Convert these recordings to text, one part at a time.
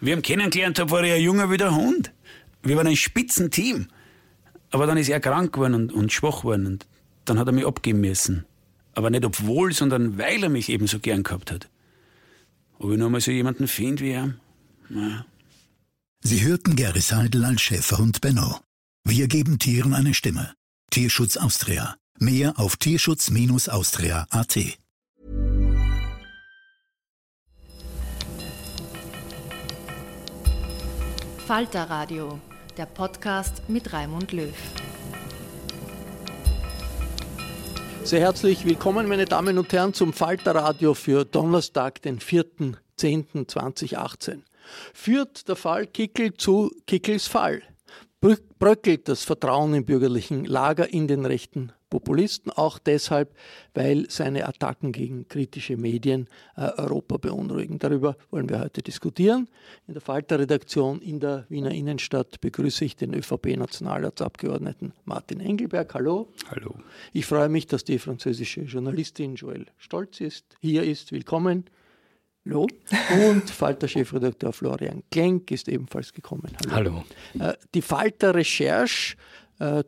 Ich ihn kennengelernt habe, war er ein junger wie der Hund. Wir waren ein Spitzenteam. Aber dann ist er krank geworden und, und schwach geworden und dann hat er mich abgeben müssen. Aber nicht obwohl, sondern weil er mich eben so gern gehabt hat. Ob ich noch mal so jemanden finde wie er? Na. Sie hörten Gary Seidel als Schäferhund Benno. Wir geben Tieren eine Stimme. Tierschutz Austria. Mehr auf tierschutz-austria.at. Falter Radio, der Podcast mit Raimund Löw. Sehr herzlich willkommen, meine Damen und Herren, zum Falter Radio für Donnerstag, den 4.10.2018. Führt der Fall Kickel zu Kickels Fall? bröckelt das Vertrauen im bürgerlichen Lager in den rechten Populisten, auch deshalb, weil seine Attacken gegen kritische Medien äh, Europa beunruhigen. Darüber wollen wir heute diskutieren. In der Falter-Redaktion in der Wiener Innenstadt begrüße ich den ÖVP-Nationalratsabgeordneten Martin Engelberg. Hallo. Hallo. Ich freue mich, dass die französische Journalistin Joël Stolz ist, hier ist. Willkommen. Hallo. Und Falter-Chefredakteur Florian Klenk ist ebenfalls gekommen. Hallo. Hallo. Äh, die Falter-Recherche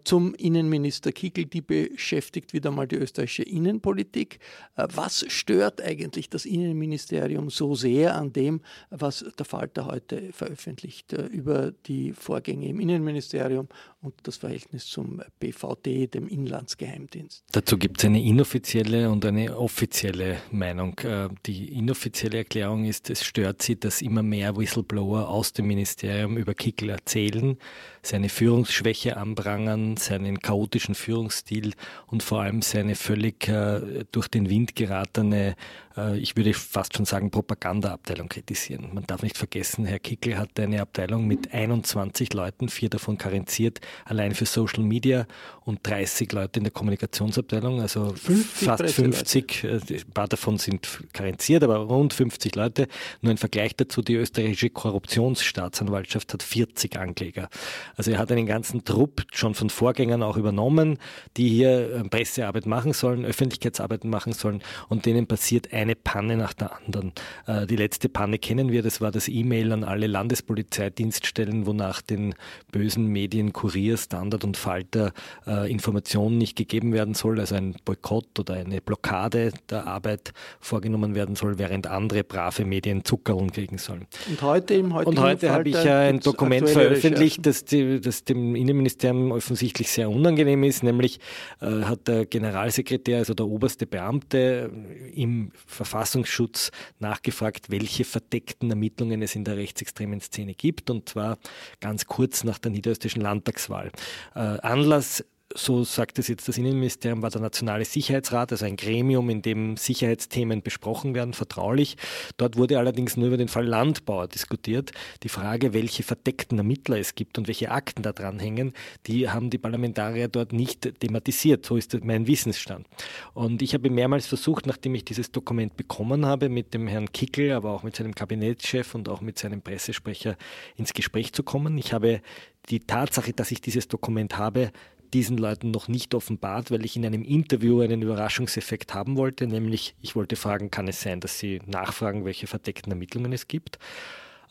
zum Innenminister Kickel, die beschäftigt wieder mal die österreichische Innenpolitik. Äh, was stört eigentlich das Innenministerium so sehr an dem, was der Falter heute veröffentlicht äh, über die Vorgänge im Innenministerium und das Verhältnis zum BVD, dem Inlandsgeheimdienst? Dazu gibt es eine inoffizielle und eine offizielle Meinung. Die inoffizielle Erklärung ist, es stört sie, dass immer mehr Whistleblower aus dem Ministerium über Kickel erzählen, seine Führungsschwäche anbringen anprangern, seinen chaotischen Führungsstil und vor allem seine völlig äh, durch den Wind geratene, äh, ich würde fast schon sagen, Propagandaabteilung kritisieren. Man darf nicht vergessen, Herr Kickel hat eine Abteilung mit 21 Leuten, vier davon karenziert, allein für Social Media und 30 Leute in der Kommunikationsabteilung, also 50 fast 50, äh, ein paar davon sind karenziert, aber rund 50 Leute. Nur ein Vergleich dazu, die österreichische Korruptionsstaatsanwaltschaft hat 40 Ankläger. Also er hat einen ganzen Trupp schon schon von Vorgängern auch übernommen, die hier äh, Pressearbeit machen sollen, Öffentlichkeitsarbeiten machen sollen und denen passiert eine Panne nach der anderen. Äh, die letzte Panne kennen wir, das war das E-Mail an alle Landespolizeidienststellen, wonach den bösen Medien Kurier, Standard und Falter äh, Informationen nicht gegeben werden soll, also ein Boykott oder eine Blockade der Arbeit vorgenommen werden soll, während andere brave Medien Zuckerung kriegen sollen. Und heute im Und heute habe ich ein Dokument veröffentlicht, das, das dem Innenministerium offensichtlich sehr unangenehm ist, nämlich äh, hat der Generalsekretär, also der oberste Beamte im Verfassungsschutz nachgefragt, welche verdeckten Ermittlungen es in der rechtsextremen Szene gibt, und zwar ganz kurz nach der niederösterreichischen Landtagswahl. Äh, Anlass so sagt es jetzt das Innenministerium, war der Nationale Sicherheitsrat, also ein Gremium, in dem Sicherheitsthemen besprochen werden, vertraulich. Dort wurde allerdings nur über den Fall Landbauer diskutiert. Die Frage, welche verdeckten Ermittler es gibt und welche Akten da dranhängen, die haben die Parlamentarier dort nicht thematisiert. So ist mein Wissensstand. Und ich habe mehrmals versucht, nachdem ich dieses Dokument bekommen habe, mit dem Herrn Kickel, aber auch mit seinem Kabinettschef und auch mit seinem Pressesprecher ins Gespräch zu kommen. Ich habe die Tatsache, dass ich dieses Dokument habe, diesen Leuten noch nicht offenbart, weil ich in einem Interview einen Überraschungseffekt haben wollte, nämlich ich wollte fragen, kann es sein, dass Sie nachfragen, welche verdeckten Ermittlungen es gibt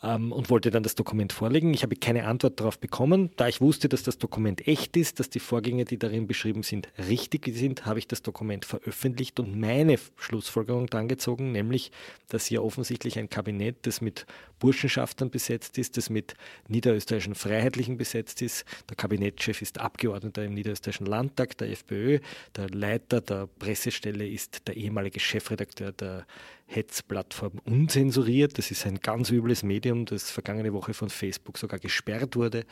ähm, und wollte dann das Dokument vorlegen. Ich habe keine Antwort darauf bekommen. Da ich wusste, dass das Dokument echt ist, dass die Vorgänge, die darin beschrieben sind, richtig sind, habe ich das Dokument veröffentlicht und meine Schlussfolgerung dran gezogen, nämlich, dass hier offensichtlich ein Kabinett, das mit Burschenschaftern besetzt ist, das mit niederösterreichischen Freiheitlichen besetzt ist. Der Kabinettschef ist Abgeordneter im Niederösterreichischen Landtag, der FPÖ. Der Leiter der Pressestelle ist der ehemalige Chefredakteur der Hetzplattform unzensuriert. Das ist ein ganz übles Medium, das vergangene Woche von Facebook sogar gesperrt wurde.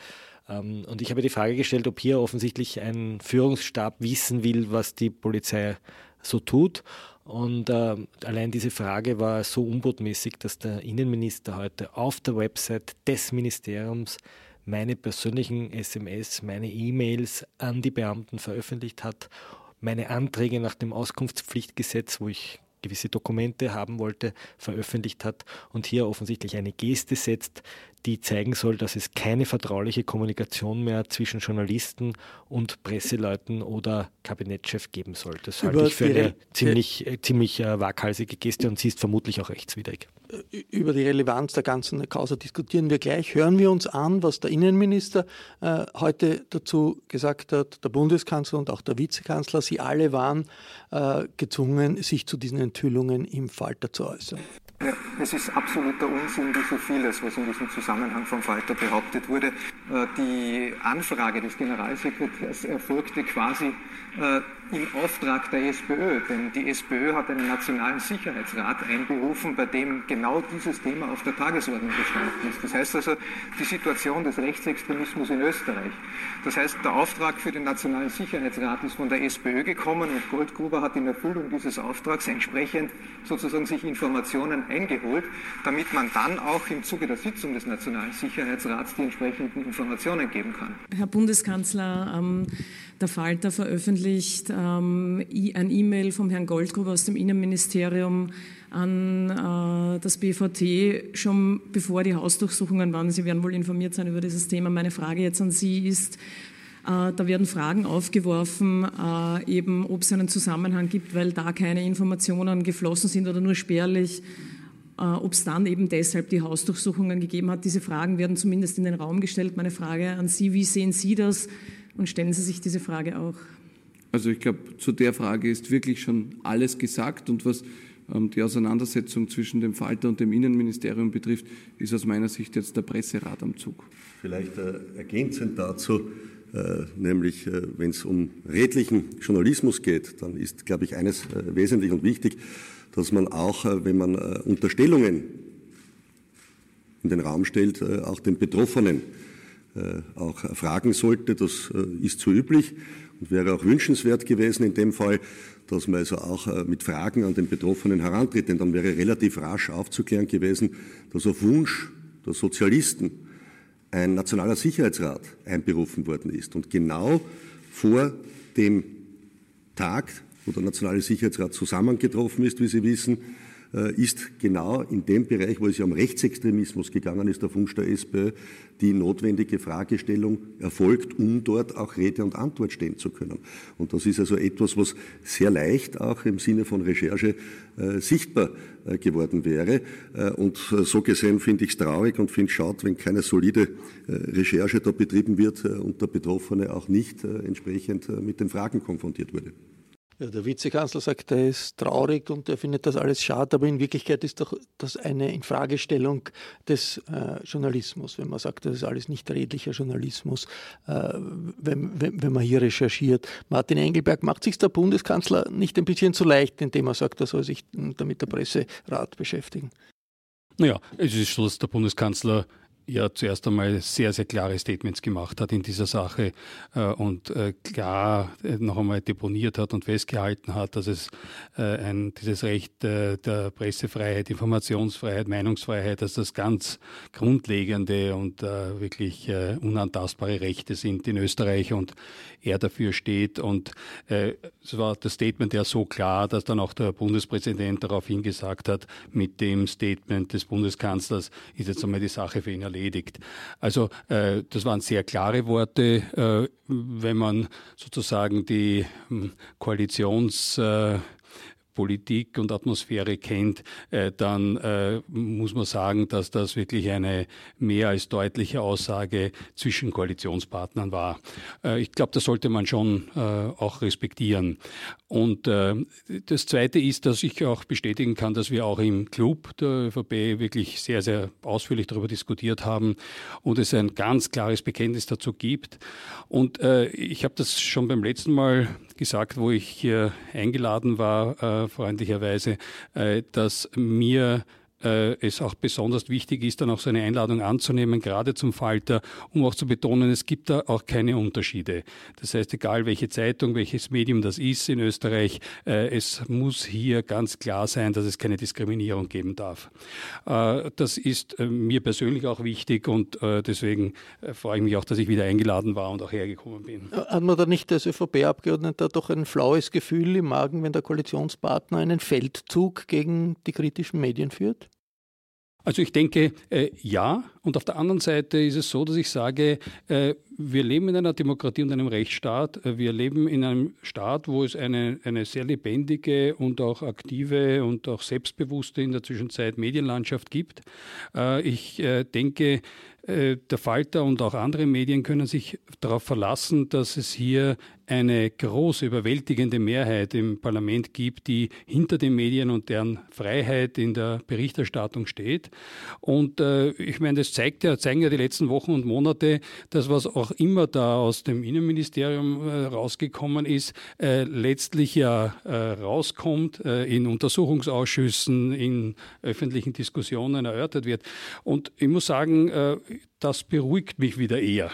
Ähm, und ich habe die Frage gestellt, ob hier offensichtlich ein Führungsstab wissen will, was die Polizei so tut. Und äh, allein diese Frage war so unbotmäßig, dass der Innenminister heute auf der Website des Ministeriums meine persönlichen SMS, meine E-Mails an die Beamten veröffentlicht hat, meine Anträge nach dem Auskunftspflichtgesetz, wo ich gewisse Dokumente haben wollte, veröffentlicht hat und hier offensichtlich eine Geste setzt, die zeigen soll, dass es keine vertrauliche Kommunikation mehr zwischen Journalisten und Presseleuten oder Kabinettschef geben soll. Das halte ich für eine ziemlich, äh, ziemlich äh, waghalsige Geste und sie ist vermutlich auch rechtswidrig. über die Relevanz der ganzen Causa diskutieren wir gleich. Hören wir uns an, was der Innenminister äh, heute dazu gesagt hat, der Bundeskanzler und auch der Vizekanzler. Sie alle waren äh, gezwungen, sich zu diesen Enthüllungen im Falter zu äußern. Es ist absoluter Unsinn, wie so vieles, was in diesem Zusammenhang vom Falter behauptet wurde. Äh, die Anfrage des Generalsekretärs erfolgte quasi äh, im Auftrag der SPÖ, denn die SPÖ hat einen Nationalen Sicherheitsrat einberufen, bei dem genau dieses Thema auf der Tagesordnung gestanden ist. Das heißt also die Situation des Rechtsextremismus in Österreich. Das heißt, der Auftrag für den Nationalen Sicherheitsrat ist von der SPÖ gekommen und Goldgruber hat in Erfüllung dieses Auftrags entsprechend sozusagen sich Informationen eingeholt, damit man dann auch im Zuge der Sitzung des Nationalen Sicherheitsrats die entsprechenden Informationen geben kann. Herr Bundeskanzler, ähm, der Falter veröffentlicht ähm, ein E-Mail vom Herrn Goldgruber aus dem Innenministerium an äh, das BVT schon bevor die Hausdurchsuchungen waren. Sie werden wohl informiert sein über dieses Thema. Meine Frage jetzt an Sie ist, äh, da werden Fragen aufgeworfen, äh, eben ob es einen Zusammenhang gibt, weil da keine Informationen geflossen sind oder nur spärlich äh, ob es dann eben deshalb die Hausdurchsuchungen gegeben hat. Diese Fragen werden zumindest in den Raum gestellt. Meine Frage an Sie, wie sehen Sie das und stellen Sie sich diese Frage auch? Also ich glaube, zu der Frage ist wirklich schon alles gesagt und was ähm, die Auseinandersetzung zwischen dem Falter und dem Innenministerium betrifft, ist aus meiner Sicht jetzt der Presserat am Zug. Vielleicht äh, ergänzend dazu, äh, nämlich äh, wenn es um redlichen Journalismus geht, dann ist, glaube ich, eines wesentlich und wichtig, dass man auch, wenn man Unterstellungen in den Raum stellt, auch den Betroffenen auch fragen sollte. Das ist so üblich und wäre auch wünschenswert gewesen in dem Fall, dass man also auch äh, mit Fragen an den Betroffenen herantritt, denn dann wäre relativ rasch aufzuklären gewesen, dass auf Wunsch der Sozialisten ein nationaler Sicherheitsrat einberufen worden ist. Und genau vor dem Tag, wo der Nationale Sicherheitsrat zusammengetroffen ist, wie Sie wissen, äh, ist genau in dem Bereich, wo es ja um Rechtsextremismus gegangen ist, auf Wunsch der SPÖ, die notwendige Fragestellung erfolgt, um dort auch Rede und Antwort stehen zu können. Und das ist also etwas, was sehr leicht auch im Sinne von Recherche äh, sichtbar äh, geworden wäre. Äh, und äh, so gesehen finde ich es traurig und finde es schade, wenn keine solide äh, Recherche da betrieben wird und der Betroffene auch nicht entsprechend mit den Fragen konfrontiert wurde. Ja, der Vizekanzler sagt, er ist traurig und er findet das alles schade, aber in Wirklichkeit ist doch das eine Infragestellung des äh, Journalismus, wenn man sagt, das ist alles nicht redlicher Journalismus, äh, wenn, wenn, wenn, man hier recherchiert. Martin Engelberg, macht sich der Bundeskanzler nicht ein bisschen zu leicht, indem er sagt, er soll sich damit der Presserat beschäftigen? Naja, es ist so, dass der Bundeskanzler ja zuerst einmal sehr, sehr klare Statements gemacht hat in dieser Sache äh, und äh, klar äh, noch einmal deponiert hat und festgehalten hat, dass es äh, ein, dieses Recht äh, der Pressefreiheit, Informationsfreiheit, Meinungsfreiheit, dass das ganz grundlegende und wirklich unantastbare Rechte sind in Österreich und er dafür steht. Und es war das Statement ja so klar, dass dann auch der Bundespräsident darauf hingesagt hat, mit dem Statement des Bundeskanzlers ist jetzt einmal die Sache für ihn erledigt. Also äh, das waren sehr klare Worte. Äh, wenn man sozusagen die hm, Koalitions äh, Politik und Atmosphäre kennt, äh, dann äh, muss man sagen, dass das wirklich eine mehr als deutliche Aussage zwischen Koalitionspartnern war. Äh, ich glaube, das sollte man schon auch respektieren. Und das Zweite ist, dass ich auch bestätigen kann, dass wir auch im Club der ÖVP wirklich sehr, sehr ausführlich darüber diskutiert haben und es ein ganz klares Bekenntnis dazu gibt. Und ich habe das schon beim letzten Mal gesagt, wo ich hier eingeladen war, freundlicherweise, äh, dass mir äh, es auch besonders wichtig ist, dann auch so eine Einladung anzunehmen, gerade zum Falter, um auch zu betonen, es gibt da auch keine Unterschiede. Das heißt, egal welche Zeitung, welches Medium das ist in Österreich, äh, es muss hier ganz klar sein, dass es keine Diskriminierung geben darf. Äh, das ist äh, mir persönlich auch wichtig und äh, deswegen äh, freue ich mich auch, dass ich wieder eingeladen war und auch hergekommen bin. Hat man da nicht als ÖVP-Abgeordneter doch ein flaues Gefühl im Magen, wenn der Koalitionspartner einen Feldzug gegen die kritischen Medien führt? Also ich denke, äh, ja. Und auf der anderen Seite ist es so, dass ich sage, äh, wir leben in einer Demokratie und einem Rechtsstaat. Wir leben in einem Staat, wo es eine, eine sehr lebendige und auch aktive und auch selbstbewusste in der Zwischenzeit Medienlandschaft gibt. Äh, ich äh, denke, äh, der Falter und auch andere Medien können sich darauf verlassen, dass es hier eine große, überwältigende Mehrheit im Parlament gibt, die hinter den Medien und deren Freiheit in der Berichterstattung steht. Und äh, ich meine, das zeigt ja, zeigen ja die letzten Wochen und Monate, dass was auch immer da aus dem Innenministerium äh, rausgekommen ist, äh, letztlich ja äh, rauskommt, äh, in Untersuchungsausschüssen, in öffentlichen Diskussionen erörtert wird. Und ich muss sagen, äh, das beruhigt mich wieder eher.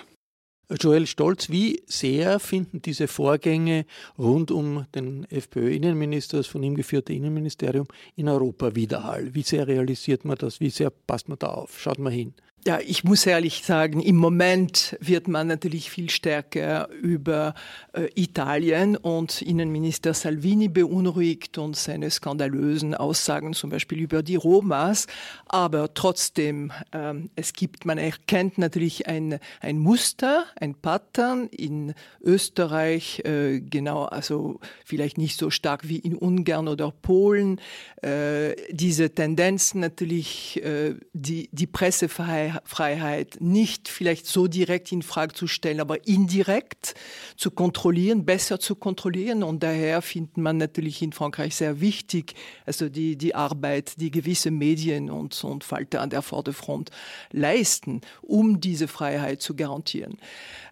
Joel Stolz, wie sehr finden diese Vorgänge rund um den FPÖ-Innenminister, das von ihm geführte Innenministerium in Europa Widerhall? Wie sehr realisiert man das? Wie sehr passt man da auf? Schaut mal hin. Ja, ich muss ehrlich sagen, im Moment wird man natürlich viel stärker über äh, Italien und Innenminister Salvini beunruhigt und seine skandalösen Aussagen zum Beispiel über die Romas. Aber trotzdem, ähm, es gibt, man erkennt natürlich ein, ein Muster, ein Pattern in Österreich, äh, genau, also vielleicht nicht so stark wie in Ungarn oder Polen. Äh, diese Tendenzen natürlich, äh, die, die Pressefreiheit Freiheit nicht vielleicht so direkt in Frage zu stellen, aber indirekt zu kontrollieren, besser zu kontrollieren. Und daher findet man natürlich in Frankreich sehr wichtig, also die, die Arbeit, die gewisse Medien und, und Falter an der Vorderfront leisten, um diese Freiheit zu garantieren.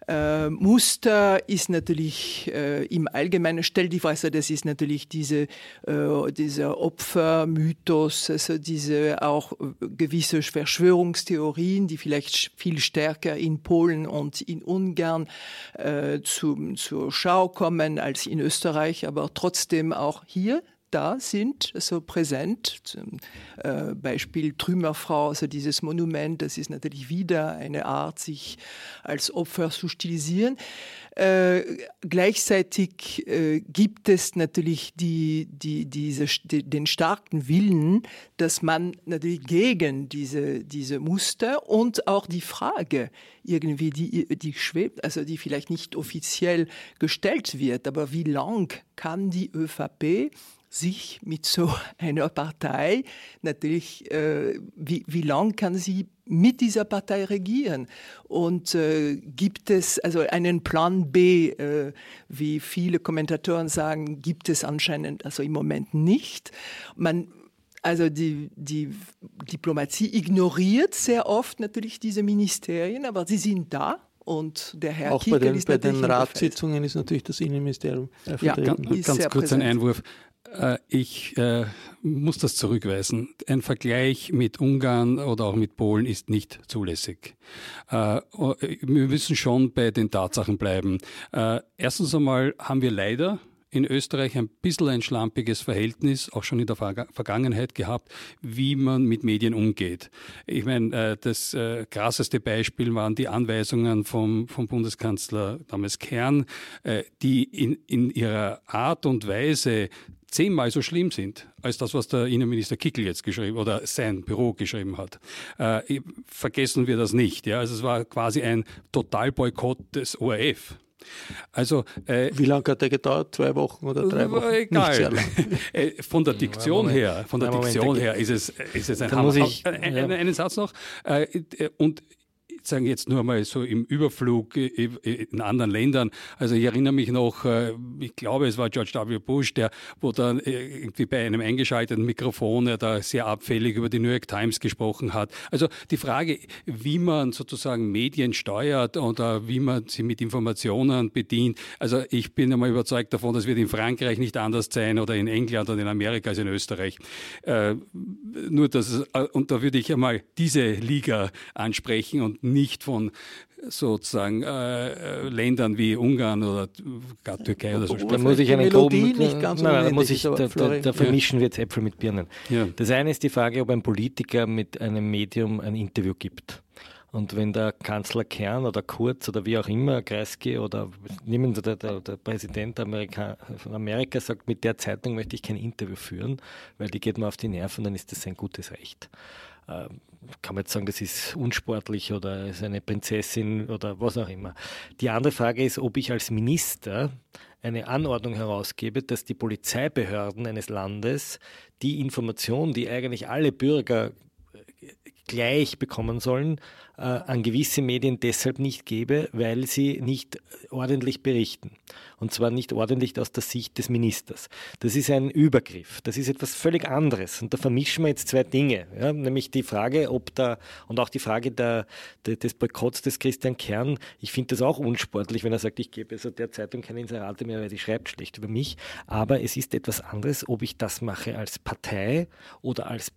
Äh, Muster ist natürlich äh, im Allgemeinen, stellt die Frage, das ist natürlich diese, äh, dieser Opfermythos, also diese auch äh, gewisse Verschwörungstheorien, die vielleicht viel stärker in Polen und in Ungarn äh, zum, zur Schau kommen als in Österreich, aber trotzdem auch hier da sind, so präsent. Zum äh, Beispiel Trümmerfrau, also dieses Monument, das ist natürlich wieder eine Art, sich als Opfer zu stilisieren. Äh, gleichzeitig äh, gibt es natürlich die, die, diese, die, den starken Willen, dass man natürlich gegen diese, diese Muster und auch die Frage irgendwie, die, die schwebt, also die vielleicht nicht offiziell gestellt wird, aber wie lang kann die ÖVP sich mit so einer Partei natürlich, äh, wie, wie lang kann sie mit dieser Partei regieren? Und äh, gibt es also einen Plan B, äh, wie viele Kommentatoren sagen, gibt es anscheinend also im Moment nicht. Man also die, die Diplomatie ignoriert sehr oft natürlich diese Ministerien, aber sie sind da und der Herr Auch Kickel bei den, bei den Ratssitzungen ist natürlich das Innenministerium äh, ja, ganz, ganz kurz ein Einwurf. Äh, ich äh, muss das zurückweisen. Ein Vergleich mit Ungarn oder auch mit Polen ist nicht zulässig. Äh, wir müssen schon bei den Tatsachen bleiben. Erstens einmal haben wir leider in Österreich ein bisschen ein schlampiges Verhältnis, auch schon in der Vergangenheit gehabt, wie man mit Medien umgeht. Ich meine, das krasseste Beispiel waren die Anweisungen vom, vom Bundeskanzler damals Kern, die in, in ihrer Art und Weise zehnmal so schlimm sind als das, was der Innenminister Kickel jetzt geschrieben oder sein Büro geschrieben hat. Äh, vergessen wir das nicht. Ja? Also es war quasi ein Totalboykott des ORF. Also, äh, Wie lange hat der gedauert? Zwei Wochen oder drei Wochen? Egal. Äh, von der Diktion her, von der Diktion her ist es, ist es ein Hammer. Ich, äh, ja. einen Satz noch. Äh, und sagen jetzt nur mal so im Überflug in anderen Ländern. Also ich erinnere mich noch, äh, ich glaube, es war George W. Bush, der, wo dann äh, irgendwie bei einem eingeschalteten Mikrofon er da sehr abfällig über die New York Times gesprochen hat. Also die Frage, wie man sozusagen Medien steuert oder wie man sie mit Informationen bedient. Also ich bin einmal überzeugt davon, das wird in Frankreich nicht anders sein oder in England oder in Amerika als in Österreich. Äh, nur das, und da würde ich einmal diese Liga ansprechen und nicht von sozusagen äh, Ländern wie Ungarn oder gar Türkei oder so sprechen. Da muss ich einen groben, nicht ganz nein, da, muss ich, da, da, da vermischen wir jetzt Äpfel mit Birnen. Ja. Das eine ist die Frage, ob ein Politiker mit einem Medium ein Interview gibt. Und wenn der Kanzler Kern oder Kurz oder wie auch immer, Kreisky oder nehmen Sie der, der, der Präsident Amerika, von Amerika sagt, mit der Zeitung möchte ich kein Interview führen, weil die geht mir auf die Nerven, dann ist das sein gutes Recht. Ähm, kann man jetzt sagen, das ist unsportlich oder ist eine Prinzessin oder was auch immer. Die andere Frage ist, ob ich als Minister eine Anordnung herausgebe, dass die Polizeibehörden eines Landes die Information, die eigentlich alle Bürger gleich bekommen sollen, äh, an gewisse Medien deshalb nicht gebe, weil sie nicht ordentlich berichten. Und zwar nicht ordentlich aus der Sicht des Ministers. Das ist ein Übergriff. Das ist etwas völlig anderes. Und da vermischen wir jetzt zwei Dinge. Ja? Nämlich die Frage, ob da, und auch die Frage der, der des Boykotts des Christian Kern. Ich finde das auch unsportlich, wenn er sagt, ich gebe also der Zeitung keine Inserate mehr, weil die schreibt schlecht über mich. Aber es ist etwas anderes, ob ich das mache als Partei oder als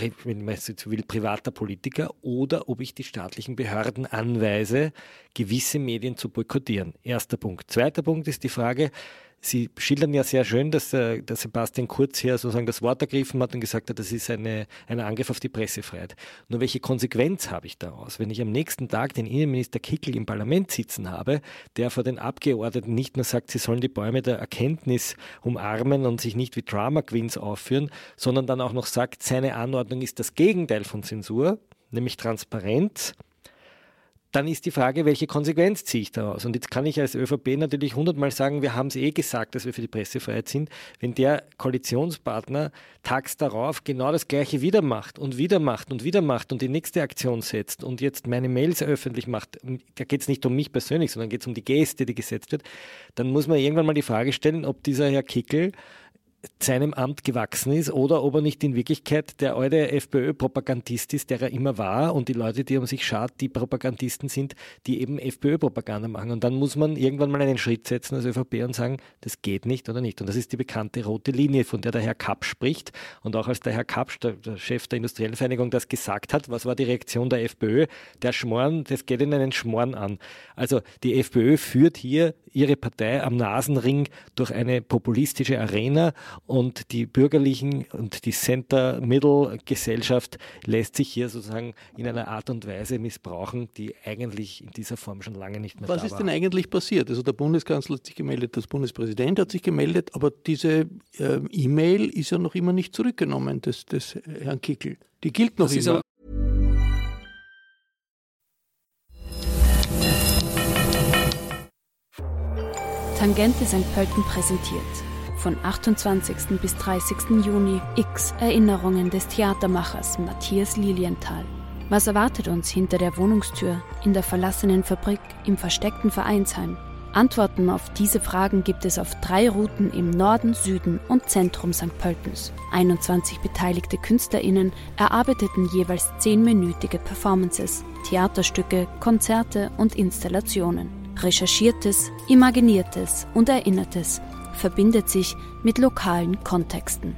will, privater Politiker oder ob ich die staatlichen Behörden anweise, gewisse Medien zu boykottieren. Erster Punkt. Zweiter Punkt ist die Frage, Sie schildern ja sehr schön, dass der, der Sebastian Kurz hier sozusagen das Wort ergriffen hat und gesagt hat, das ist eine, ein Angriff auf die Pressefreiheit. Nur welche Konsequenz habe ich daraus? Wenn ich am nächsten Tag den Innenminister Kickel im Parlament sitzen habe, der vor den Abgeordneten nicht nur sagt, sie sollen die Bäume der Erkenntnis umarmen und sich nicht wie Drama Queens aufführen, sondern dann auch noch sagt, seine Anordnung ist das Gegenteil von Zensur, nämlich Transparenz dann ist die Frage, welche Konsequenz ziehe ich daraus? Und jetzt kann ich als ÖVP natürlich hundertmal sagen, wir haben es eh gesagt, dass wir für die Pressefreiheit sind. Wenn der Koalitionspartner tags darauf genau das Gleiche wieder macht und wieder macht und wieder macht und die nächste Aktion setzt und jetzt meine Mails öffentlich macht, da geht es nicht um mich persönlich, sondern geht es um die Geste, die gesetzt wird, dann muss man irgendwann mal die Frage stellen, ob dieser Herr Kickel seinem Amt gewachsen ist oder ob er nicht in Wirklichkeit der alte FPÖ-Propagandist ist, der er immer war und die Leute, die um sich schaut, die Propagandisten sind, die eben FPÖ-Propaganda machen. Und dann muss man irgendwann mal einen Schritt setzen als ÖVP und sagen, das geht nicht oder nicht. Und das ist die bekannte rote Linie, von der der Herr Kapp spricht. Und auch als der Herr Kapp, der, der Chef der Industriellen Vereinigung, das gesagt hat, was war die Reaktion der FPÖ? Der Schmoren, das geht in einen Schmoren an. Also die FPÖ führt hier ihre Partei am Nasenring durch eine populistische Arena und die bürgerlichen und die Center-Middle-Gesellschaft lässt sich hier sozusagen in einer Art und Weise missbrauchen, die eigentlich in dieser Form schon lange nicht mehr Was da war. Was ist denn eigentlich passiert? Also der Bundeskanzler hat sich gemeldet, das Bundespräsident hat sich gemeldet, aber diese äh, E-Mail ist ja noch immer nicht zurückgenommen des, des Herrn Kickel. Die gilt noch das immer. Tangente St. Pölten präsentiert von 28. bis 30. Juni X Erinnerungen des Theatermachers Matthias Lilienthal. Was erwartet uns hinter der Wohnungstür, in der verlassenen Fabrik, im versteckten Vereinsheim? Antworten auf diese Fragen gibt es auf drei Routen im Norden, Süden und Zentrum St. Pöltens. 21 beteiligte KünstlerInnen erarbeiteten jeweils zehnminütige Performances, Theaterstücke, Konzerte und Installationen. Recherchiertes, Imaginiertes und Erinnertes verbindet sich mit lokalen Kontexten.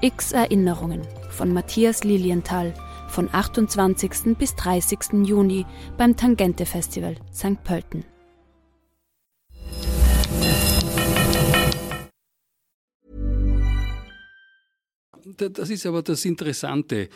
X Erinnerungen von Matthias Lilienthal von 28. bis 30. Juni beim Tangente Festival St. Pölten. Das ist aber das Interessante.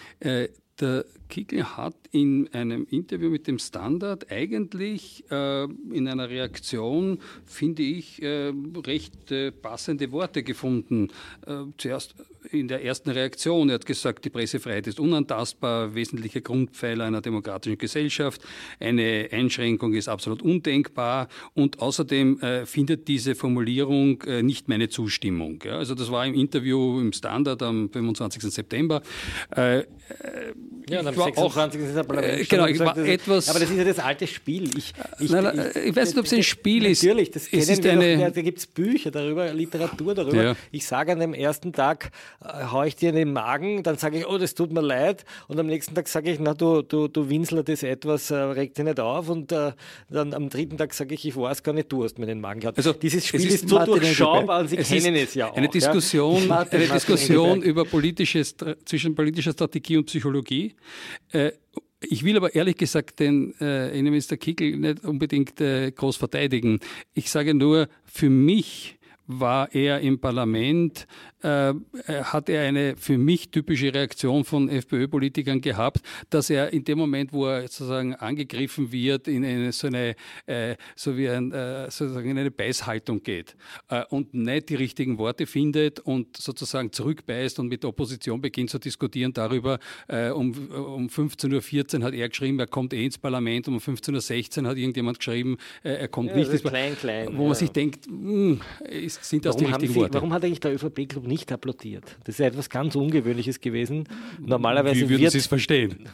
Der Kickel hat in einem Interview mit dem Standard eigentlich äh, in einer Reaktion, finde ich, äh, recht äh, passende Worte gefunden. Äh, zuerst in der ersten Reaktion, er hat gesagt, die Pressefreiheit ist unantastbar, wesentlicher Grundpfeiler einer demokratischen Gesellschaft, eine Einschränkung ist absolut undenkbar und außerdem äh, findet diese Formulierung äh, nicht meine Zustimmung. Ja, also das war im Interview im Standard am 25. September. Ja, und am 26. ist. Äh, genau, ich war etwas. Aber das ist ja das alte Spiel. Ich, ich, nein, nein, ich, ich weiß nicht, ob es ein Spiel ist. Natürlich, das es ist eine, noch, da gibt es Bücher darüber, Literatur darüber. Ja. Ich sage an dem ersten Tag, äh, haue ich dir in den Magen, dann sage ich, oh, das tut mir leid. Und am nächsten Tag sage ich, na, du, du, du Winsler, das etwas, äh, regt dich nicht auf. Und äh, dann am dritten Tag sage ich, ich weiß gar nicht, du hast mir den Magen gehabt. Also, Dieses Spiel ist, ist so durchschaubar und Sie kennen es ja auch. Eine Diskussion, ja? eine Diskussion über politisches, zwischen politischer Strategie und Psychologie. Äh, ich will aber ehrlich gesagt den äh, Innenminister Kickel nicht unbedingt äh, groß verteidigen. Ich sage nur, für mich war er im Parlament, äh, hat er eine für mich typische Reaktion von FPÖ-Politikern gehabt, dass er in dem Moment, wo er sozusagen angegriffen wird, in eine, so eine, äh, so wie ein, äh, sozusagen in eine Beißhaltung geht äh, und nicht die richtigen Worte findet und sozusagen zurückbeißt und mit der Opposition beginnt zu diskutieren darüber. Äh, um, um 15.14 Uhr hat er geschrieben, er kommt eh ins Parlament, um 15.16 Uhr hat irgendjemand geschrieben, äh, er kommt ja, nicht. Klein, klein, wo man sich denkt, mh, hm, sind das warum die richtigen Sie, Worte? Warum hat eigentlich der ÖVP-Club nicht applaudiert? Das ist ja etwas ganz Ungewöhnliches gewesen. Normalerweise Wie würden Sie es verstehen?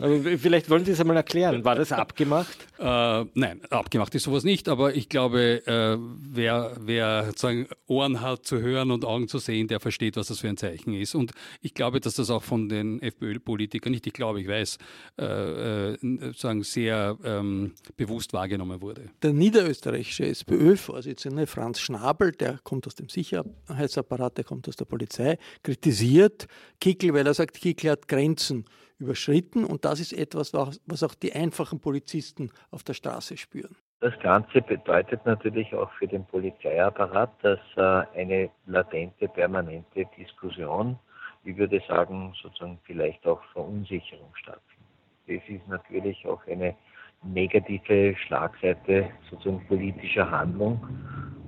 Aber vielleicht wollen Sie es einmal erklären. War das abgemacht? Äh, nein, abgemacht ist sowas nicht, aber ich glaube, äh, wer, wer sozusagen Ohren hat zu hören und Augen zu sehen, der versteht, was das für ein Zeichen ist. Und ich glaube, dass das auch von den FPÖ-Politikern, nicht ich glaube, ich weiß, äh, äh, sagen, sehr ähm, bewusst wahrgenommen wurde. Der niederösterreichische SPÖ-Vorsitzende Franz Schnabel, der kommt aus dem Sicherheitsapparat, der kommt aus der Polizei, kritisiert Kickel, weil er sagt, Kickel hat Grenzen überschritten. Und das ist etwas, was auch die einfachen Polizisten auf der Straße spüren. Das Ganze bedeutet natürlich auch für den Polizeiapparat, dass äh, eine latente, permanente Diskussion, ich würde sagen, sozusagen vielleicht auch Verunsicherung stattfindet. Das ist natürlich auch eine negative Schlagseite sozusagen politischer Handlung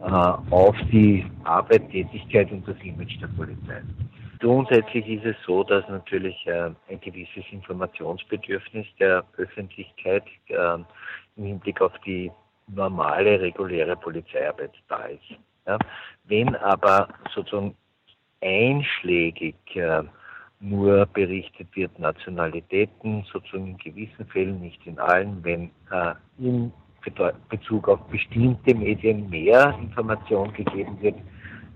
äh, auf die Arbeit, Tätigkeit und das Image der Polizei. Grundsätzlich ist es so, dass natürlich äh, ein gewisses Informationsbedürfnis der Öffentlichkeit äh, im Hinblick auf die normale, reguläre Polizeiarbeit da ist. Ja. Wenn aber sozusagen einschlägig äh, nur berichtet wird, Nationalitäten, sozusagen in gewissen Fällen, nicht in allen, wenn äh, in Bezug auf bestimmte Medien mehr Information gegeben wird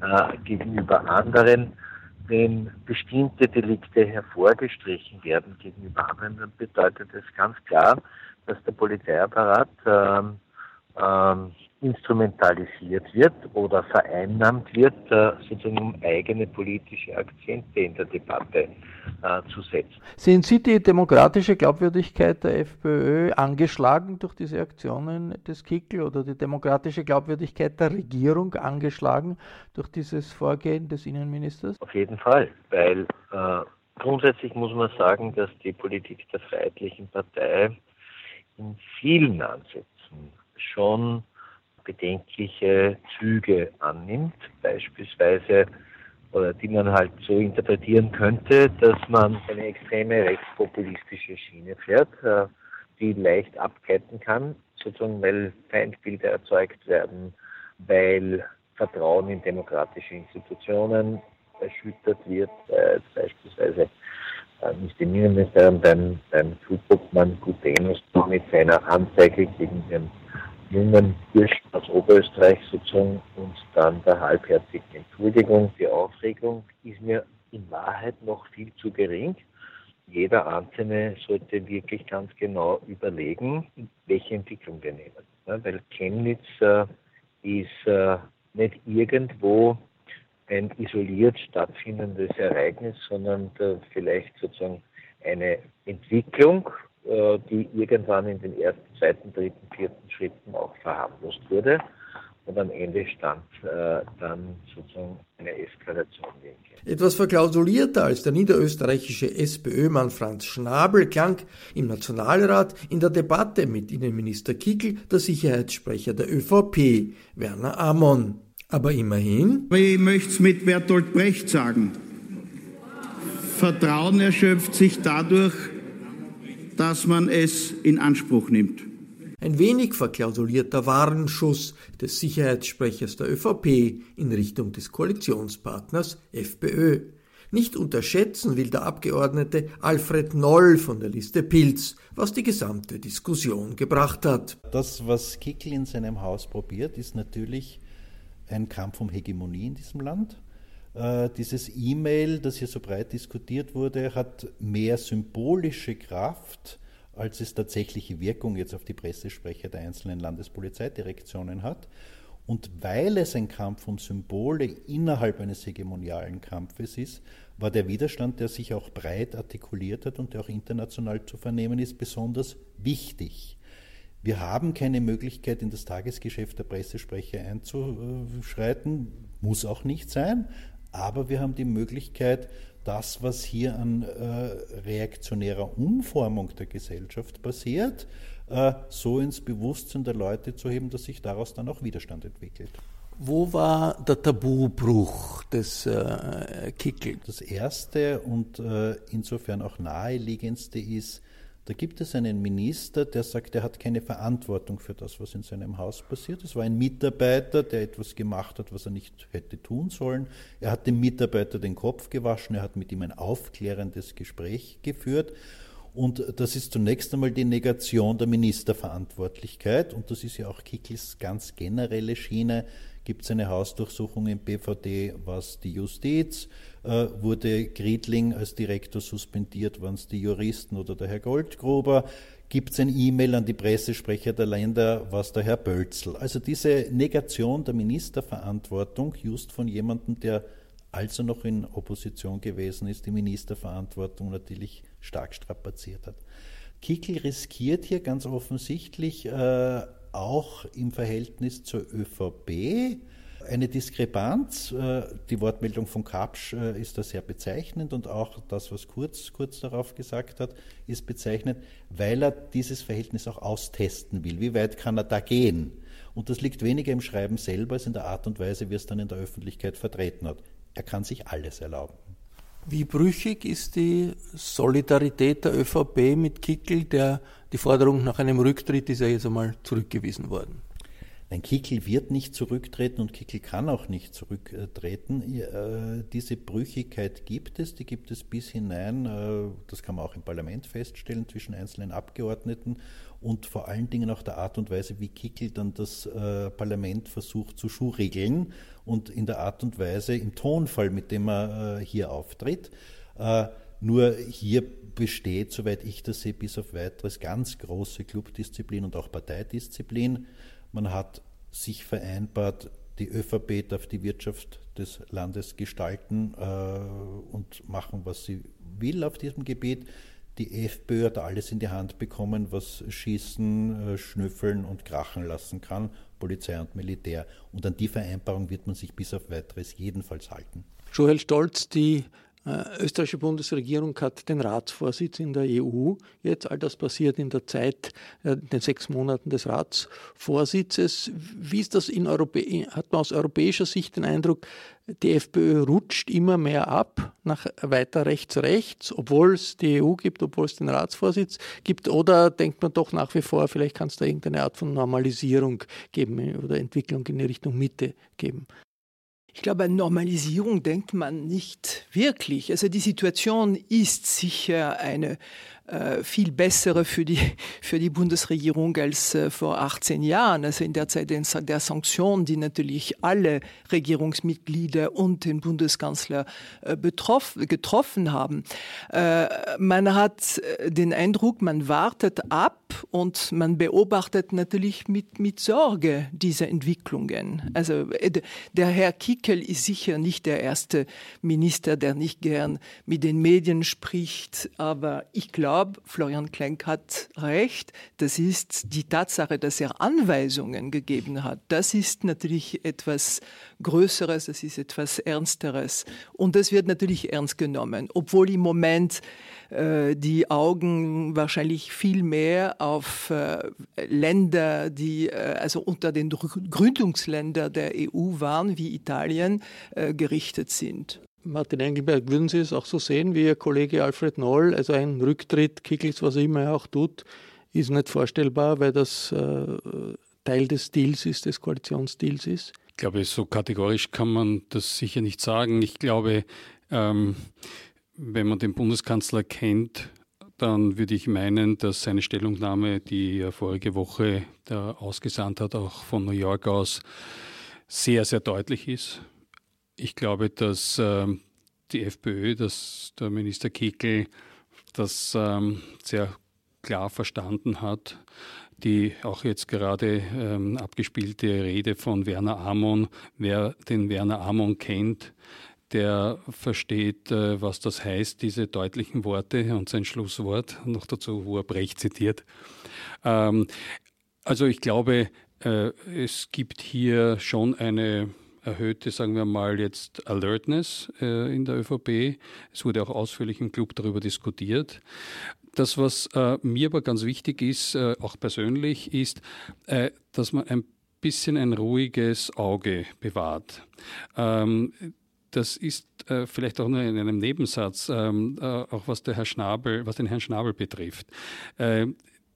äh, gegenüber anderen, wenn bestimmte Delikte hervorgestrichen werden gegenüber anderen, dann bedeutet das ganz klar, dass der Polizeiapparat ähm, ähm, instrumentalisiert wird oder vereinnahmt wird, äh, sozusagen um eigene politische Akzente in der Debatte äh, zu setzen. Sehen Sie die demokratische Glaubwürdigkeit der FPÖ angeschlagen durch diese Aktionen des Kickel oder die demokratische Glaubwürdigkeit der Regierung angeschlagen durch dieses Vorgehen des Innenministers? Auf jeden Fall, weil äh, grundsätzlich muss man sagen, dass die Politik der Freiheitlichen Partei in vielen Ansätzen schon bedenkliche Züge annimmt, beispielsweise oder die man halt so interpretieren könnte, dass man eine extreme rechtspopulistische Schiene fährt, äh, die leicht abketten kann, sozusagen weil Feindbilder erzeugt werden, weil Vertrauen in demokratische Institutionen erschüttert wird, äh, beispielsweise äh, nicht im Innenministerium beim, beim Flugobmann Gutenus mit seiner Anzeige gegen den jungen Burschen aus Oberösterreich sozusagen und dann der halbherzigen Entschuldigung. Die Aufregung ist mir in Wahrheit noch viel zu gering. Jeder Einzelne sollte wirklich ganz genau überlegen, welche Entwicklung wir nehmen. Ja, weil Chemnitz äh, ist äh, nicht irgendwo ein isoliert stattfindendes Ereignis, sondern äh, vielleicht sozusagen eine Entwicklung, äh, die irgendwann in den ersten, zweiten, dritten, vierten Schritten auch verharmlost wurde. Und am Ende stand äh, dann sozusagen eine Eskalation. Etwas verklausulierter als der niederösterreichische SPÖ-Mann Franz Schnabel klang im Nationalrat in der Debatte mit Innenminister Kickel der Sicherheitssprecher der ÖVP, Werner Amon. Aber immerhin. Ich möchte es mit Bertolt Brecht sagen. Vertrauen erschöpft sich dadurch, dass man es in Anspruch nimmt. Ein wenig verklausulierter Warnschuss des Sicherheitssprechers der ÖVP in Richtung des Koalitionspartners FPÖ. Nicht unterschätzen will der Abgeordnete Alfred Noll von der Liste Pilz, was die gesamte Diskussion gebracht hat. Das, was Kickl in seinem Haus probiert, ist natürlich ein Kampf um Hegemonie in diesem Land. Äh, dieses E-Mail, das hier so breit diskutiert wurde, hat mehr symbolische Kraft, als es tatsächliche Wirkung jetzt auf die Pressesprecher der einzelnen Landespolizeidirektionen hat. Und weil es ein Kampf um Symbole innerhalb eines hegemonialen Kampfes ist, war der Widerstand, der sich auch breit artikuliert hat und der auch international zu vernehmen ist, besonders wichtig. Wir haben keine Möglichkeit, in das Tagesgeschäft der Pressesprecher einzuschreiten muss auch nicht sein, aber wir haben die Möglichkeit, das, was hier an äh, reaktionärer Umformung der Gesellschaft passiert, äh, so ins Bewusstsein der Leute zu heben, dass sich daraus dann auch Widerstand entwickelt. Wo war der Tabubruch des äh, Kickel? Das erste und äh, insofern auch naheliegendste ist, da gibt es einen Minister, der sagt, er hat keine Verantwortung für das, was in seinem Haus passiert. Es war ein Mitarbeiter, der etwas gemacht hat, was er nicht hätte tun sollen. Er hat dem Mitarbeiter den Kopf gewaschen, er hat mit ihm ein aufklärendes Gespräch geführt. Und das ist zunächst einmal die Negation der Ministerverantwortlichkeit. Und das ist ja auch Kickels ganz generelle Schiene. Gibt es eine Hausdurchsuchung im BVD, was die Justiz? Äh, wurde Griedling als Direktor suspendiert, waren es die Juristen oder der Herr Goldgruber? Gibt es ein E-Mail an die Pressesprecher der Länder, was der Herr Bölzel? Also diese Negation der Ministerverantwortung, just von jemandem, der als er noch in Opposition gewesen ist, die Ministerverantwortung natürlich stark strapaziert hat. Kickel riskiert hier ganz offensichtlich äh, auch im Verhältnis zur ÖVP eine Diskrepanz. Äh, die Wortmeldung von Kapsch äh, ist da sehr bezeichnend und auch das, was Kurz kurz darauf gesagt hat, ist bezeichnend, weil er dieses Verhältnis auch austesten will. Wie weit kann er da gehen? Und das liegt weniger im Schreiben selber als in der Art und Weise, wie er es dann in der Öffentlichkeit vertreten hat. Er kann sich alles erlauben. Wie brüchig ist die Solidarität der ÖVP mit Kickel, der die Forderung nach einem Rücktritt ist ja jetzt einmal zurückgewiesen worden? Nein, Kickel wird nicht zurücktreten und Kickel kann auch nicht zurücktreten. Äh, diese Brüchigkeit gibt es, die gibt es bis hinein, äh, das kann man auch im Parlament feststellen, zwischen einzelnen Abgeordneten und vor allen Dingen auch der Art und Weise, wie Kickel dann das äh, Parlament versucht zu schuhregeln und in der Art und Weise, im Tonfall, mit dem er hier auftritt. Nur hier besteht, soweit ich das sehe, bis auf weiteres ganz große Clubdisziplin und auch Parteidisziplin. Man hat sich vereinbart, die ÖVP darf die Wirtschaft des Landes gestalten äh, und machen, was sie will auf diesem Gebiet. Die FPÖ hat alles in die Hand bekommen, was schießen, äh, schnüffeln und krachen lassen kann, Polizei und Militär. Und an die Vereinbarung wird man sich bis auf weiteres jedenfalls halten. Joel Stolz, die äh, österreichische Bundesregierung hat den Ratsvorsitz in der EU. Jetzt all das passiert in der Zeit, äh, den sechs Monaten des Ratsvorsitzes. Wie ist das in Europä hat man aus europäischer Sicht den Eindruck, die FPÖ rutscht immer mehr ab nach weiter rechts rechts, obwohl es die EU gibt, obwohl es den Ratsvorsitz gibt? Oder denkt man doch nach wie vor, vielleicht kann es da irgendeine Art von Normalisierung geben oder Entwicklung in die Richtung Mitte geben? Ich glaube, an Normalisierung denkt man nicht wirklich. Also die Situation ist sicher eine viel bessere für die, für die Bundesregierung als äh, vor 18 Jahren, also in der Zeit der Sanktionen, die natürlich alle Regierungsmitglieder und den Bundeskanzler äh, betroff, getroffen haben. Man hat den Eindruck, man wartet ab und man beobachtet natürlich mit, mit Sorge diese Entwicklungen. Also der Herr Kickel ist sicher nicht der erste Minister, der nicht gern mit den Medien spricht, aber ich glaube, glaube, Florian Klenk hat recht. Das ist die Tatsache, dass er Anweisungen gegeben hat. Das ist natürlich etwas Größeres, das ist etwas Ernsteres. Und das wird natürlich ernst genommen, obwohl im Moment äh, die Augen wahrscheinlich viel mehr auf äh, Länder, die äh, also unter den Gründungsländern der EU waren, wie Italien, äh, gerichtet sind. Martin Engelberg, würden Sie es auch so sehen wie Ihr Kollege Alfred Noll? Also ein Rücktritt, Kickels, was er immer auch tut, ist nicht vorstellbar, weil das äh, Teil des Deals ist, des Koalitionsdeals ist? Ich glaube, so kategorisch kann man das sicher nicht sagen. Ich glaube, ähm, wenn man den Bundeskanzler kennt, dann würde ich meinen, dass seine Stellungnahme, die er vorige Woche ausgesandt hat, auch von New York aus, sehr, sehr deutlich ist. Ich glaube, dass ähm, die FPÖ, dass der Minister Kickel das ähm, sehr klar verstanden hat. Die auch jetzt gerade ähm, abgespielte Rede von Werner Amon, wer den Werner Amon kennt, der versteht, äh, was das heißt, diese deutlichen Worte und sein Schlusswort, noch dazu, wo er Brecht zitiert. Ähm, also ich glaube, äh, es gibt hier schon eine erhöhte, sagen wir mal, jetzt Alertness äh, in der ÖVP. Es wurde auch ausführlich im Club darüber diskutiert. Das, was äh, mir aber ganz wichtig ist, äh, auch persönlich, ist, dass man ein bisschen ein ruhiges Auge bewahrt. Ähm, das ist äh, vielleicht auch nur in einem Nebensatz, ähm, äh, auch was Schnabel, was den Herrn Schnabel betrifft. Äh,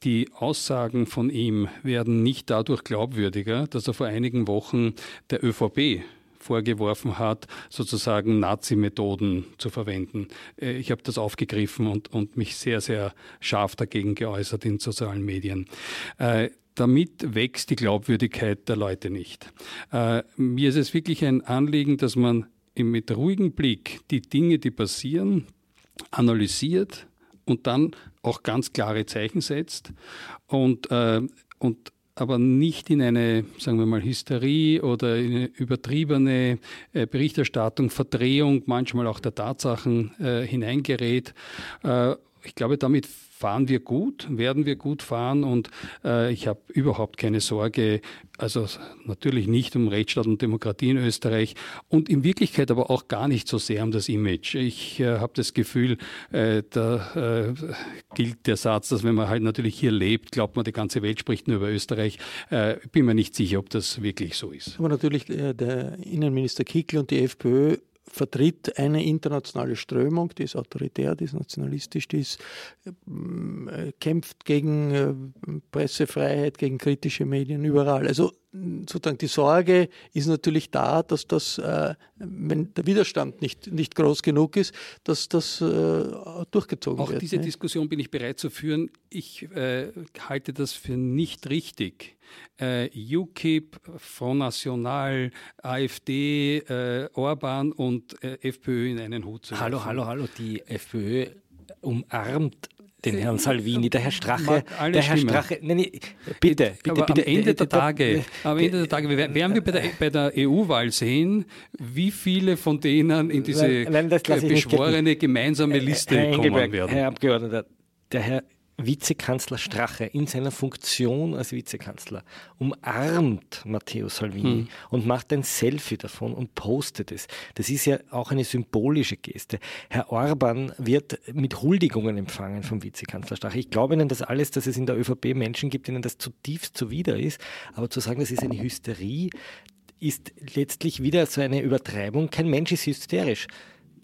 die Aussagen von ihm werden nicht dadurch glaubwürdiger, dass er vor einigen Wochen der ÖVP vorgeworfen hat, sozusagen Nazi-Methoden zu verwenden. Äh, ich habe das aufgegriffen und, und mich sehr, sehr scharf dagegen geäußert in sozialen Medien. Äh, damit wächst die Glaubwürdigkeit der Leute nicht. Äh, mir ist es wirklich ein Anliegen, dass man mit ruhigem Blick die Dinge, die passieren, analysiert und dann auch ganz klare Zeichen setzt und, äh, und aber nicht in eine, sagen wir mal, Hysterie oder in eine übertriebene äh, Berichterstattung, Verdrehung manchmal auch der Tatsachen äh, hineingerät. Äh, ich glaube, damit fahren wir gut, werden wir gut fahren und äh, ich habe überhaupt keine Sorge, also natürlich nicht um Rechtsstaat und Demokratie in Österreich und in Wirklichkeit aber auch gar nicht so sehr um das Image. Ich äh, habe das Gefühl, äh, da äh, gilt der Satz, dass wenn man halt natürlich hier lebt, glaubt man, die ganze Welt spricht nur über Österreich. Äh, bin mir nicht sicher, ob das wirklich so ist. Aber natürlich äh, der Innenminister Kickl und die FPÖ vertritt eine internationale Strömung, die ist autoritär, die ist nationalistisch, die ist, äh, kämpft gegen äh, Pressefreiheit, gegen kritische Medien überall. Also sozusagen die Sorge ist natürlich da, dass das, äh, wenn der Widerstand nicht, nicht groß genug ist, dass das äh, durchgezogen Auch wird. Auch diese ne? Diskussion bin ich bereit zu führen. Ich äh, halte das für nicht richtig. Äh, UKIP, Front National, AfD, äh, Orban und äh, FPÖ in einen Hut zu werfen. Hallo, hallo, hallo. Die FPÖ umarmt den Herrn Salvini, der Herr Strache, der Herr Strache, nein, bitte, bitte, Aber bitte. Am Ende der Tage, am Ende der Tage werden wir bei der, bei der EU-Wahl sehen, wie viele von denen in diese nein, nein, beschworene gemeinsame Liste Herr kommen werden. Herr Abgeordneter, der Herr Vizekanzler Strache in seiner Funktion als Vizekanzler umarmt Matteo Salvini hm. und macht ein Selfie davon und postet es. Das ist ja auch eine symbolische Geste. Herr Orban wird mit Huldigungen empfangen vom Vizekanzler Strache. Ich glaube Ihnen das alles, dass es in der ÖVP Menschen gibt, denen das zutiefst zuwider ist. Aber zu sagen, das ist eine Hysterie, ist letztlich wieder so eine Übertreibung. Kein Mensch ist hysterisch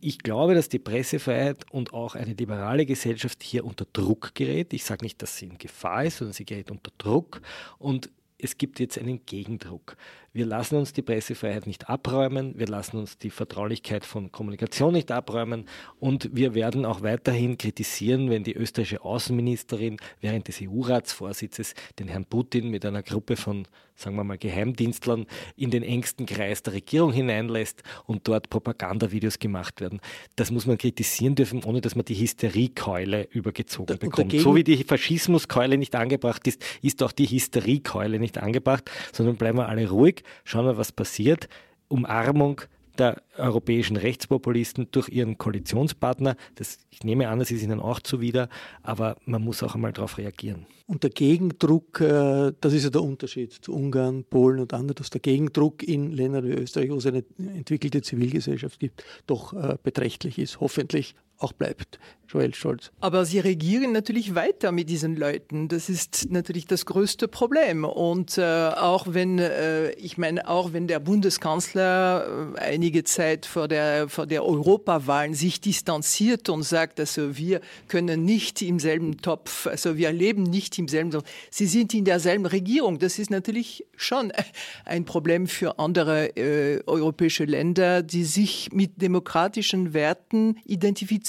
ich glaube, dass die Pressefreiheit und auch eine liberale Gesellschaft hier unter Druck gerät. Ich sage nicht, dass sie in Gefahr ist, sondern sie gerät unter Druck. Und es gibt jetzt einen Gegendruck. Wir lassen uns die Pressefreiheit nicht abräumen, wir lassen uns die Vertraulichkeit von Kommunikation nicht abräumen und wir werden auch weiterhin kritisieren, wenn die österreichische Außenministerin während des EU-Ratsvorsitzes den Herrn Putin mit einer Gruppe von, sagen wir mal, Geheimdienstlern in den engsten Kreis der Regierung hineinlässt und dort Propagandavideos gemacht werden. Das muss man kritisieren dürfen, ohne dass man die Hysteriekeule übergezogen bekommt. So wie die Faschismuskeule nicht angebracht ist, ist auch die Hysteriekeule nicht angebracht, sondern bleiben wir alle ruhig schauen wir, was passiert. Umarmung der europäischen Rechtspopulisten durch ihren Koalitionspartner. Das, ich nehme an, das ist ihnen auch zuwider, aber man muss auch einmal darauf reagieren. Und der Gegendruck, äh, das ist ja der Unterschied zu Ungarn, Polen und anderen, dass der Gegendruck in Ländern wie Österreich, wo es eine entwickelte Zivilgesellschaft gibt, doch äh, beträchtlich ist, hoffentlich auch bleibt. Joel Scholz. Aber Sie regieren natürlich weiter mit diesen Leuten. Das ist natürlich das größte Problem. Und äh, auch wenn, äh, ich meine, auch wenn der Bundeskanzler äh, einige Zeit vor der, vor der Europawahlen sich distanziert und sagt, also wir können nicht im selben Topf, also wir leben nicht im selben Topf. Sie sind in derselben Regierung. Das ist natürlich schon ein Problem für andere äh, europäische Länder, die sich mit demokratischen Werten identifizieren.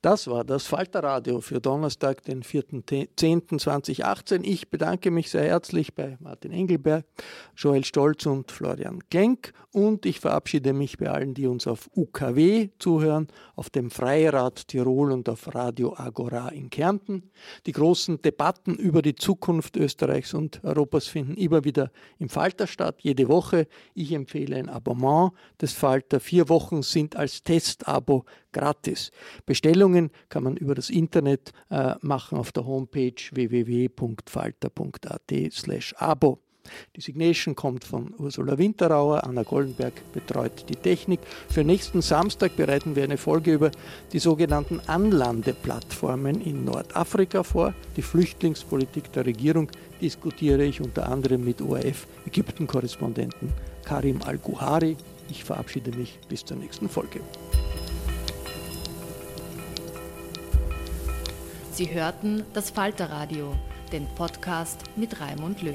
Das war das Falterradio für Donnerstag, den 4.10.2018. Ich bedanke mich sehr herzlich bei Martin Engelberg, Joel Stolz und Florian Klenk. Und ich verabschiede mich bei allen, die uns auf UKW zuhören, auf dem Freirad Tirol und auf Radio Agora in Kärnten. Die großen Debatten über die Zukunft Österreichs und Europas finden immer wieder im Falter statt, jede Woche. Ich empfehle ein Abonnement des Falter. Vier Wochen sind als Testabo gratis. Bestellungen kann man über das Internet äh, machen auf der Homepage www.falter.at/abo. Die Signation kommt von Ursula Winterauer, Anna Goldenberg betreut die Technik. Für nächsten Samstag bereiten wir eine Folge über die sogenannten Anlandeplattformen in Nordafrika vor. Die Flüchtlingspolitik der Regierung diskutiere ich unter anderem mit ORF-Ägypten-Korrespondenten Karim Al-Guhari. Ich verabschiede mich bis zur nächsten Folge. Sie hörten das Falterradio, den Podcast mit Raimund Löw.